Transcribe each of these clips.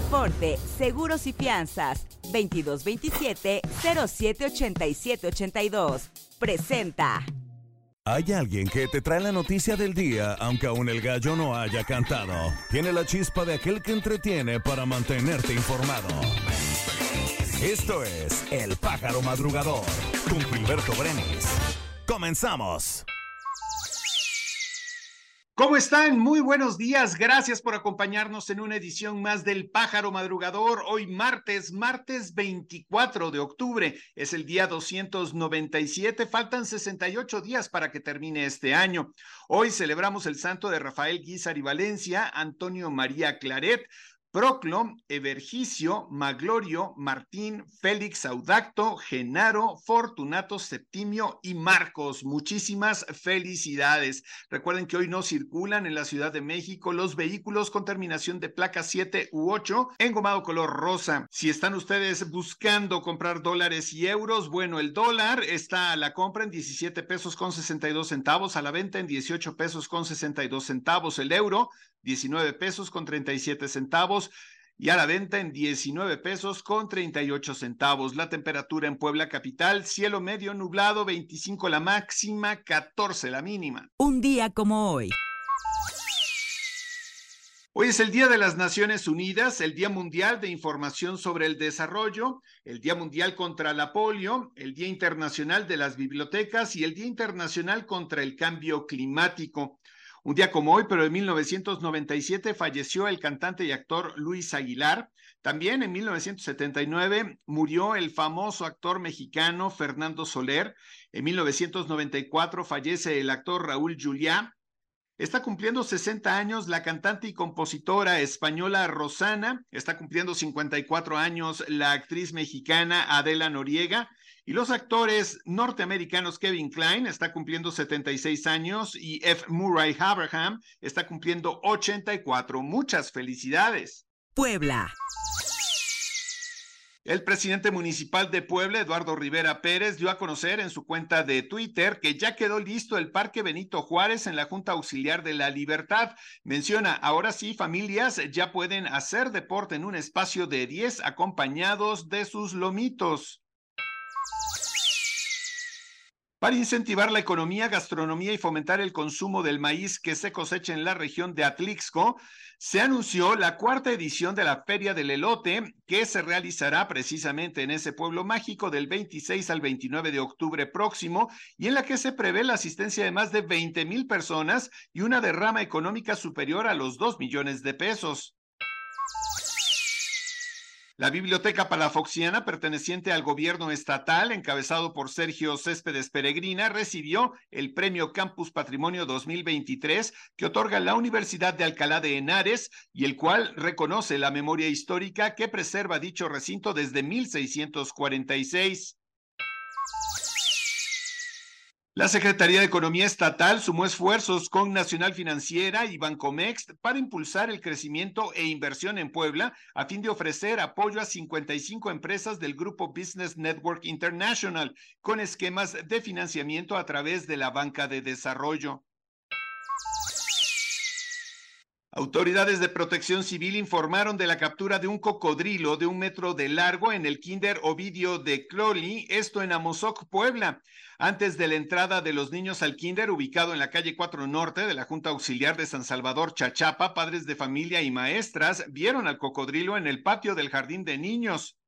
Forte, Seguros y Fianzas, 2227-078782. Presenta. Hay alguien que te trae la noticia del día, aunque aún el gallo no haya cantado. Tiene la chispa de aquel que entretiene para mantenerte informado. Esto es El Pájaro Madrugador, con Gilberto Brenis. Comenzamos. ¿Cómo están? Muy buenos días. Gracias por acompañarnos en una edición más del Pájaro Madrugador. Hoy martes, martes 24 de octubre. Es el día 297. Faltan 68 días para que termine este año. Hoy celebramos el santo de Rafael Guizar y Valencia, Antonio María Claret, Proclo, Evergicio, Maglorio, Martín, Félix Audacto, Genaro, Fortunato Septimio y Marcos. Muchísimas felicidades. Recuerden que hoy no circulan en la Ciudad de México los vehículos con terminación de placa 7 u 8 engomado color rosa. Si están ustedes buscando comprar dólares y euros, bueno, el dólar está a la compra en 17 pesos con 62 centavos, a la venta en 18 pesos con 62 centavos. El euro 19 pesos con 37 centavos y a la venta en 19 pesos con 38 centavos. La temperatura en Puebla capital, cielo medio nublado, 25 la máxima, 14 la mínima. Un día como hoy. Hoy es el Día de las Naciones Unidas, el Día Mundial de Información sobre el Desarrollo, el Día Mundial contra la Polio, el Día Internacional de las Bibliotecas y el Día Internacional contra el Cambio Climático. Un día como hoy, pero en 1997, falleció el cantante y actor Luis Aguilar. También en 1979 murió el famoso actor mexicano Fernando Soler. En 1994 fallece el actor Raúl Juliá. Está cumpliendo 60 años la cantante y compositora española Rosana. Está cumpliendo 54 años la actriz mexicana Adela Noriega. Y los actores norteamericanos Kevin Klein está cumpliendo 76 años y F. Murray Abraham está cumpliendo 84. Muchas felicidades. Puebla. El presidente municipal de Puebla, Eduardo Rivera Pérez, dio a conocer en su cuenta de Twitter que ya quedó listo el Parque Benito Juárez en la Junta Auxiliar de la Libertad. Menciona, ahora sí, familias ya pueden hacer deporte en un espacio de 10 acompañados de sus lomitos. Para incentivar la economía, gastronomía y fomentar el consumo del maíz que se cosecha en la región de Atlixco, se anunció la cuarta edición de la Feria del Elote, que se realizará precisamente en ese pueblo mágico del 26 al 29 de octubre próximo y en la que se prevé la asistencia de más de 20 mil personas y una derrama económica superior a los 2 millones de pesos. La Biblioteca Palafoxiana, perteneciente al gobierno estatal, encabezado por Sergio Céspedes Peregrina, recibió el Premio Campus Patrimonio 2023 que otorga la Universidad de Alcalá de Henares y el cual reconoce la memoria histórica que preserva dicho recinto desde 1646. La Secretaría de Economía Estatal sumó esfuerzos con Nacional Financiera y Bancomex para impulsar el crecimiento e inversión en Puebla a fin de ofrecer apoyo a 55 empresas del Grupo Business Network International con esquemas de financiamiento a través de la banca de desarrollo. Autoridades de protección civil informaron de la captura de un cocodrilo de un metro de largo en el Kinder Ovidio de Cloli, esto en Amozoc, Puebla. Antes de la entrada de los niños al Kinder, ubicado en la calle 4 Norte de la Junta Auxiliar de San Salvador, Chachapa, padres de familia y maestras vieron al cocodrilo en el patio del jardín de niños.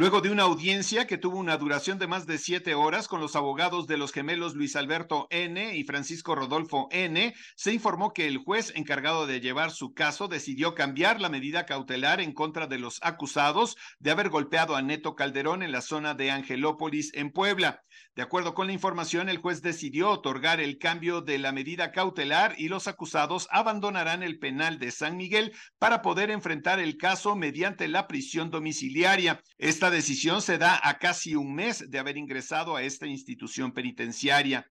Luego de una audiencia que tuvo una duración de más de siete horas con los abogados de los gemelos Luis Alberto N. y Francisco Rodolfo N., se informó que el juez encargado de llevar su caso decidió cambiar la medida cautelar en contra de los acusados de haber golpeado a Neto Calderón en la zona de Angelópolis, en Puebla. De acuerdo con la información, el juez decidió otorgar el cambio de la medida cautelar y los acusados abandonarán el penal de San Miguel para poder enfrentar el caso mediante la prisión domiciliaria. Esta decisión se da a casi un mes de haber ingresado a esta institución penitenciaria.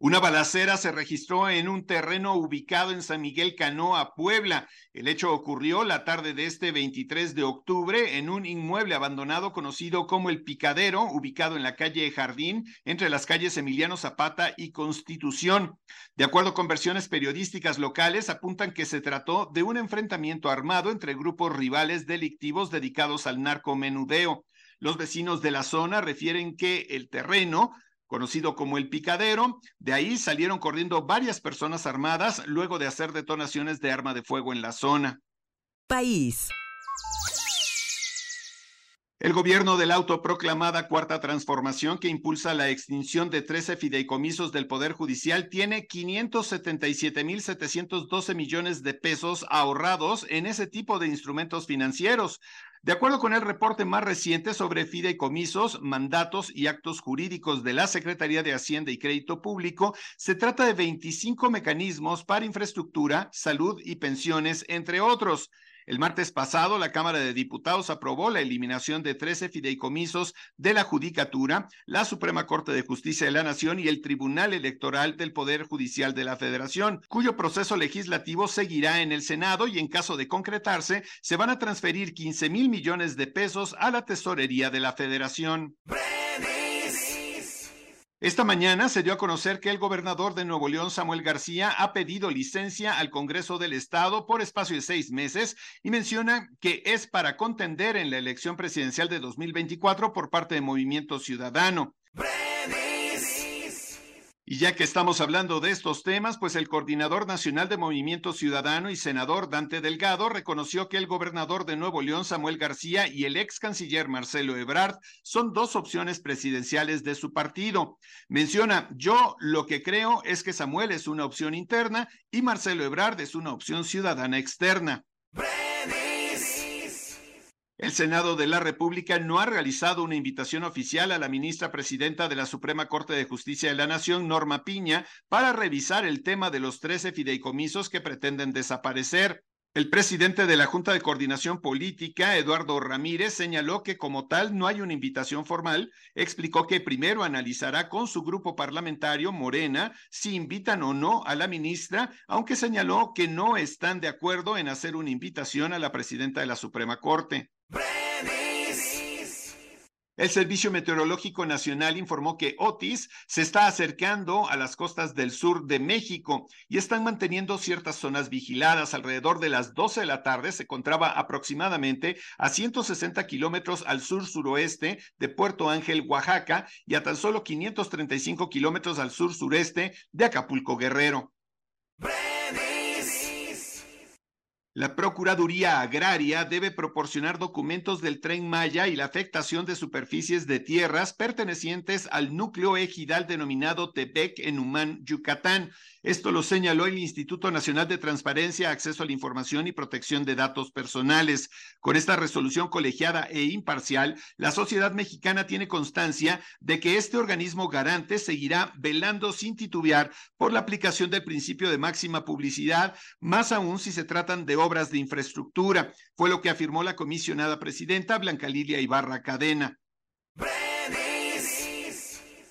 Una balacera se registró en un terreno ubicado en San Miguel Canoa, Puebla. El hecho ocurrió la tarde de este 23 de octubre en un inmueble abandonado conocido como El Picadero, ubicado en la calle Jardín, entre las calles Emiliano Zapata y Constitución. De acuerdo con versiones periodísticas locales, apuntan que se trató de un enfrentamiento armado entre grupos rivales delictivos dedicados al narcomenudeo. Los vecinos de la zona refieren que el terreno conocido como el picadero. De ahí salieron corriendo varias personas armadas luego de hacer detonaciones de arma de fuego en la zona. País. El gobierno de la autoproclamada Cuarta Transformación, que impulsa la extinción de 13 fideicomisos del Poder Judicial, tiene 577.712 millones de pesos ahorrados en ese tipo de instrumentos financieros. De acuerdo con el reporte más reciente sobre fideicomisos, mandatos y actos jurídicos de la Secretaría de Hacienda y Crédito Público, se trata de 25 mecanismos para infraestructura, salud y pensiones, entre otros. El martes pasado, la Cámara de Diputados aprobó la eliminación de 13 fideicomisos de la Judicatura, la Suprema Corte de Justicia de la Nación y el Tribunal Electoral del Poder Judicial de la Federación, cuyo proceso legislativo seguirá en el Senado y en caso de concretarse, se van a transferir 15 mil millones de pesos a la tesorería de la Federación. Esta mañana se dio a conocer que el gobernador de Nuevo León, Samuel García, ha pedido licencia al Congreso del Estado por espacio de seis meses y menciona que es para contender en la elección presidencial de 2024 por parte de Movimiento Ciudadano. Y ya que estamos hablando de estos temas, pues el coordinador nacional de Movimiento Ciudadano y senador Dante Delgado reconoció que el gobernador de Nuevo León, Samuel García, y el ex canciller Marcelo Ebrard son dos opciones presidenciales de su partido. Menciona, yo lo que creo es que Samuel es una opción interna y Marcelo Ebrard es una opción ciudadana externa. El Senado de la República no ha realizado una invitación oficial a la ministra presidenta de la Suprema Corte de Justicia de la Nación, Norma Piña, para revisar el tema de los 13 fideicomisos que pretenden desaparecer. El presidente de la Junta de Coordinación Política, Eduardo Ramírez, señaló que como tal no hay una invitación formal. Explicó que primero analizará con su grupo parlamentario, Morena, si invitan o no a la ministra, aunque señaló que no están de acuerdo en hacer una invitación a la presidenta de la Suprema Corte. El Servicio Meteorológico Nacional informó que Otis se está acercando a las costas del sur de México y están manteniendo ciertas zonas vigiladas. Alrededor de las 12 de la tarde se encontraba aproximadamente a 160 kilómetros al sur-suroeste de Puerto Ángel, Oaxaca, y a tan solo 535 kilómetros al sur-sureste de Acapulco, Guerrero. La Procuraduría Agraria debe proporcionar documentos del tren Maya y la afectación de superficies de tierras pertenecientes al núcleo ejidal denominado Tepec en Humán, Yucatán. Esto lo señaló el Instituto Nacional de Transparencia, Acceso a la Información y Protección de Datos Personales. Con esta resolución colegiada e imparcial, la sociedad mexicana tiene constancia de que este organismo garante seguirá velando sin titubear por la aplicación del principio de máxima publicidad, más aún si se tratan de obras de infraestructura. Fue lo que afirmó la comisionada presidenta Blanca Lilia Ibarra Cadena.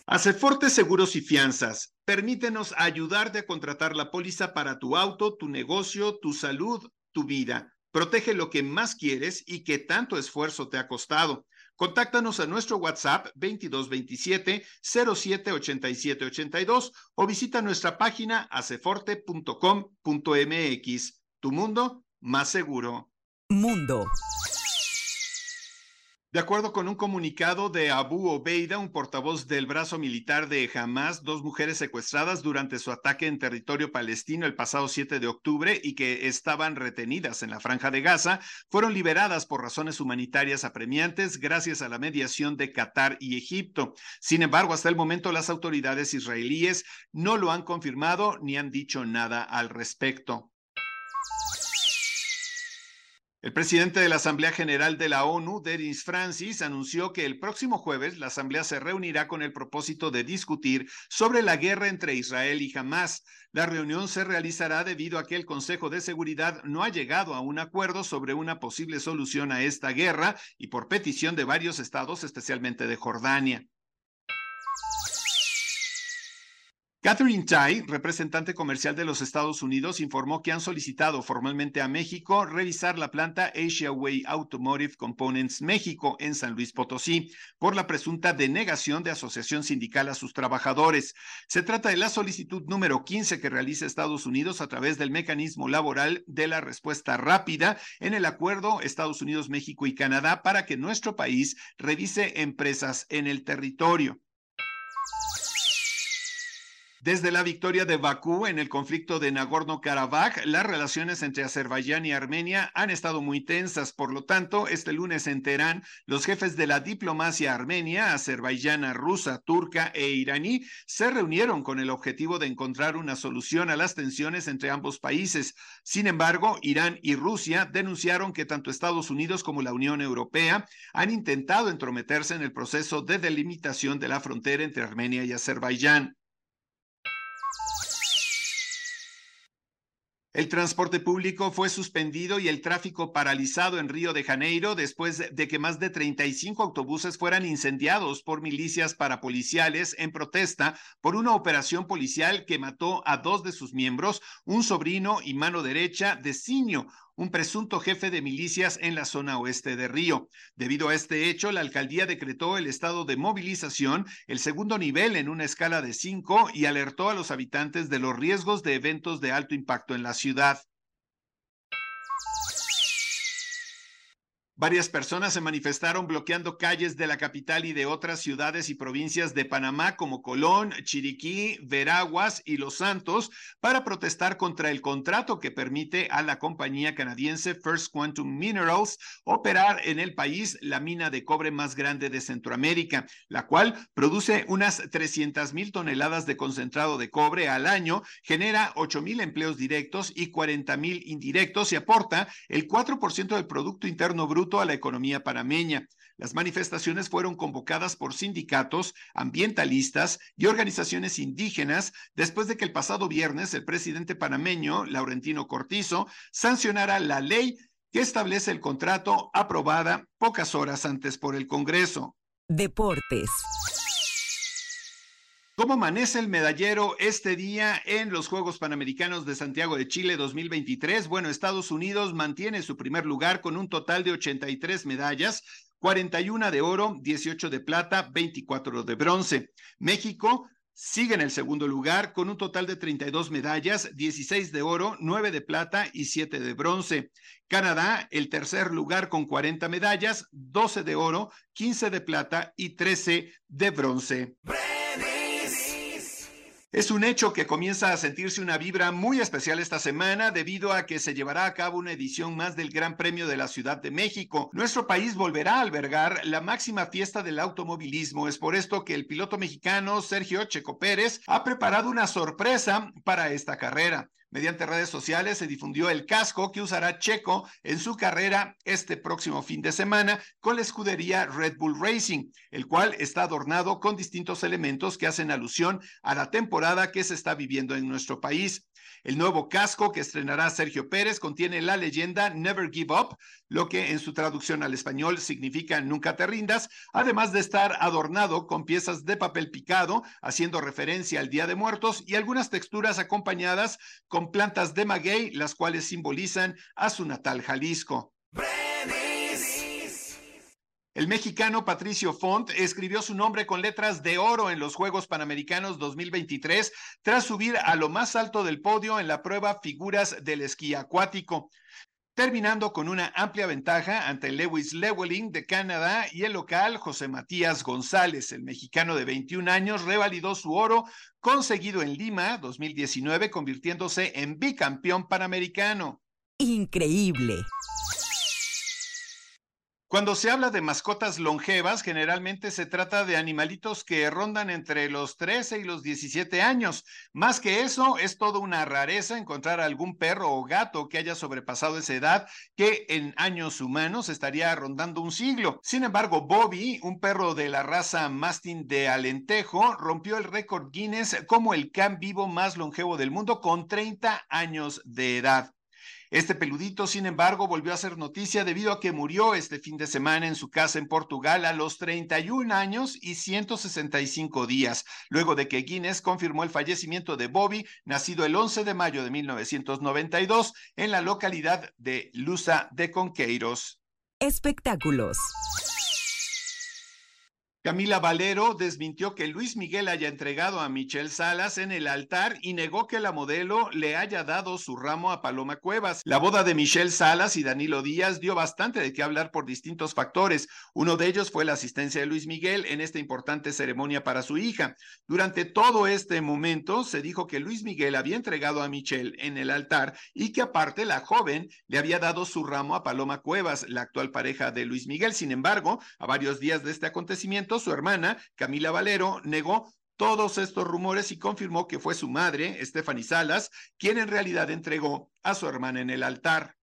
Aceforte Seguros y Fianzas. Permítenos ayudarte a contratar la póliza para tu auto, tu negocio, tu salud, tu vida. Protege lo que más quieres y que tanto esfuerzo te ha costado. Contáctanos a nuestro WhatsApp 2227 078782 o visita nuestra página aceforte.com.mx. Tu mundo más seguro. Mundo. De acuerdo con un comunicado de Abu Obeida, un portavoz del brazo militar de Hamas, dos mujeres secuestradas durante su ataque en territorio palestino el pasado 7 de octubre y que estaban retenidas en la franja de Gaza, fueron liberadas por razones humanitarias apremiantes gracias a la mediación de Qatar y Egipto. Sin embargo, hasta el momento las autoridades israelíes no lo han confirmado ni han dicho nada al respecto. El presidente de la Asamblea General de la ONU, Denis Francis, anunció que el próximo jueves la Asamblea se reunirá con el propósito de discutir sobre la guerra entre Israel y Hamas. La reunión se realizará debido a que el Consejo de Seguridad no ha llegado a un acuerdo sobre una posible solución a esta guerra y por petición de varios estados, especialmente de Jordania. Catherine Tai, representante comercial de los Estados Unidos, informó que han solicitado formalmente a México revisar la planta Asia Way Automotive Components México en San Luis Potosí por la presunta denegación de asociación sindical a sus trabajadores. Se trata de la solicitud número 15 que realiza Estados Unidos a través del mecanismo laboral de la respuesta rápida en el acuerdo Estados Unidos, México y Canadá para que nuestro país revise empresas en el territorio. Desde la victoria de Bakú en el conflicto de Nagorno-Karabaj, las relaciones entre Azerbaiyán y Armenia han estado muy tensas. Por lo tanto, este lunes en Teherán, los jefes de la diplomacia armenia, azerbaiyana, rusa, turca e iraní se reunieron con el objetivo de encontrar una solución a las tensiones entre ambos países. Sin embargo, Irán y Rusia denunciaron que tanto Estados Unidos como la Unión Europea han intentado entrometerse en el proceso de delimitación de la frontera entre Armenia y Azerbaiyán. El transporte público fue suspendido y el tráfico paralizado en Río de Janeiro después de que más de 35 autobuses fueran incendiados por milicias parapoliciales en protesta por una operación policial que mató a dos de sus miembros, un sobrino y mano derecha de Ciño, un presunto jefe de milicias en la zona oeste de Río. Debido a este hecho, la alcaldía decretó el estado de movilización, el segundo nivel en una escala de cinco, y alertó a los habitantes de los riesgos de eventos de alto impacto en la ciudad. Varias personas se manifestaron bloqueando calles de la capital y de otras ciudades y provincias de Panamá como Colón, Chiriquí, Veraguas y Los Santos para protestar contra el contrato que permite a la compañía canadiense First Quantum Minerals operar en el país la mina de cobre más grande de Centroamérica, la cual produce unas 300 mil toneladas de concentrado de cobre al año, genera 8 mil empleos directos y 40 mil indirectos y aporta el 4% del Producto Interno Bruto a la economía panameña. Las manifestaciones fueron convocadas por sindicatos, ambientalistas y organizaciones indígenas después de que el pasado viernes el presidente panameño, Laurentino Cortizo, sancionara la ley que establece el contrato aprobada pocas horas antes por el Congreso. Deportes. ¿Cómo amanece el medallero este día en los Juegos Panamericanos de Santiago de Chile 2023? Bueno, Estados Unidos mantiene su primer lugar con un total de 83 medallas, 41 de oro, 18 de plata, 24 de bronce. México sigue en el segundo lugar con un total de 32 medallas, 16 de oro, 9 de plata y 7 de bronce. Canadá, el tercer lugar con 40 medallas, 12 de oro, 15 de plata y 13 de bronce. Es un hecho que comienza a sentirse una vibra muy especial esta semana debido a que se llevará a cabo una edición más del Gran Premio de la Ciudad de México. Nuestro país volverá a albergar la máxima fiesta del automovilismo. Es por esto que el piloto mexicano Sergio Checo Pérez ha preparado una sorpresa para esta carrera. Mediante redes sociales se difundió el casco que usará Checo en su carrera este próximo fin de semana con la escudería Red Bull Racing, el cual está adornado con distintos elementos que hacen alusión a la temporada que se está viviendo en nuestro país. El nuevo casco que estrenará Sergio Pérez contiene la leyenda Never Give Up, lo que en su traducción al español significa nunca te rindas, además de estar adornado con piezas de papel picado, haciendo referencia al Día de Muertos y algunas texturas acompañadas con plantas de maguey, las cuales simbolizan a su natal Jalisco. El mexicano Patricio Font escribió su nombre con letras de oro en los Juegos Panamericanos 2023 tras subir a lo más alto del podio en la prueba figuras del esquí acuático terminando con una amplia ventaja ante Lewis Lewelling de Canadá y el local José Matías González. El mexicano de 21 años revalidó su oro conseguido en Lima 2019, convirtiéndose en bicampeón panamericano. Increíble. Cuando se habla de mascotas longevas, generalmente se trata de animalitos que rondan entre los 13 y los 17 años. Más que eso, es toda una rareza encontrar algún perro o gato que haya sobrepasado esa edad, que en años humanos estaría rondando un siglo. Sin embargo, Bobby, un perro de la raza Mastin de Alentejo, rompió el récord Guinness como el can vivo más longevo del mundo con 30 años de edad. Este peludito, sin embargo, volvió a ser noticia debido a que murió este fin de semana en su casa en Portugal a los 31 años y 165 días, luego de que Guinness confirmó el fallecimiento de Bobby, nacido el 11 de mayo de 1992 en la localidad de Lusa de Conqueiros. Espectáculos. Camila Valero desmintió que Luis Miguel haya entregado a Michelle Salas en el altar y negó que la modelo le haya dado su ramo a Paloma Cuevas. La boda de Michelle Salas y Danilo Díaz dio bastante de qué hablar por distintos factores. Uno de ellos fue la asistencia de Luis Miguel en esta importante ceremonia para su hija. Durante todo este momento se dijo que Luis Miguel había entregado a Michelle en el altar y que aparte la joven le había dado su ramo a Paloma Cuevas, la actual pareja de Luis Miguel. Sin embargo, a varios días de este acontecimiento, su hermana, Camila Valero, negó todos estos rumores y confirmó que fue su madre, Stephanie Salas, quien en realidad entregó a su hermana en el altar.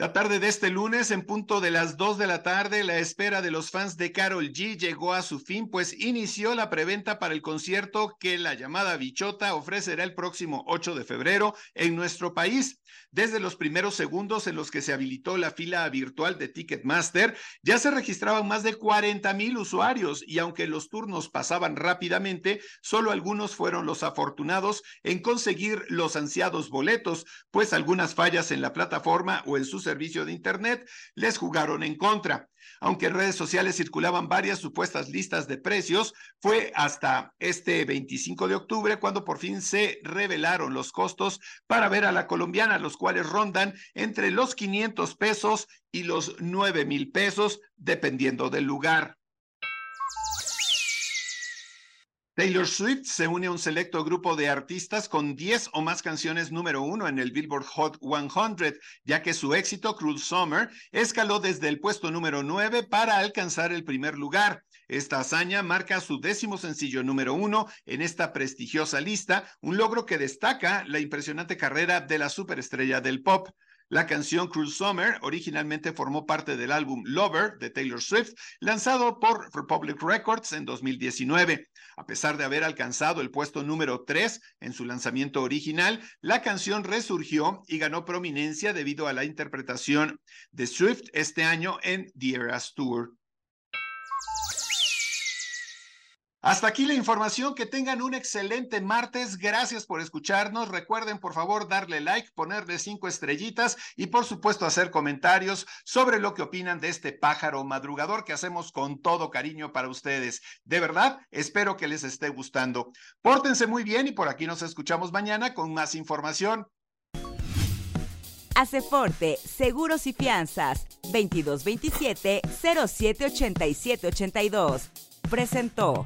La tarde de este lunes, en punto de las 2 de la tarde, la espera de los fans de Carol G llegó a su fin, pues inició la preventa para el concierto que la llamada Bichota ofrecerá el próximo 8 de febrero en nuestro país. Desde los primeros segundos en los que se habilitó la fila virtual de Ticketmaster, ya se registraban más de 40 mil usuarios y aunque los turnos pasaban rápidamente, solo algunos fueron los afortunados en conseguir los ansiados boletos, pues algunas fallas en la plataforma o en sus servicio de Internet les jugaron en contra. Aunque en redes sociales circulaban varias supuestas listas de precios, fue hasta este 25 de octubre cuando por fin se revelaron los costos para ver a la colombiana, los cuales rondan entre los 500 pesos y los 9 mil pesos, dependiendo del lugar. Taylor Swift se une a un selecto grupo de artistas con 10 o más canciones número uno en el Billboard Hot 100, ya que su éxito, Cruel Summer, escaló desde el puesto número 9 para alcanzar el primer lugar. Esta hazaña marca su décimo sencillo número uno en esta prestigiosa lista, un logro que destaca la impresionante carrera de la superestrella del pop. La canción Cruel Summer originalmente formó parte del álbum Lover de Taylor Swift, lanzado por Republic Records en 2019. A pesar de haber alcanzado el puesto número 3 en su lanzamiento original, la canción resurgió y ganó prominencia debido a la interpretación de Swift este año en The Eras Tour. Hasta aquí la información. Que tengan un excelente martes. Gracias por escucharnos. Recuerden, por favor, darle like, ponerle cinco estrellitas y, por supuesto, hacer comentarios sobre lo que opinan de este pájaro madrugador que hacemos con todo cariño para ustedes. De verdad, espero que les esté gustando. Pórtense muy bien y por aquí nos escuchamos mañana con más información. Aceforte, Seguros y Fianzas, 2227 078782. Presentó.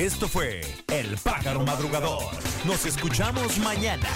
Esto fue El Pájaro Madrugador. Nos escuchamos mañana.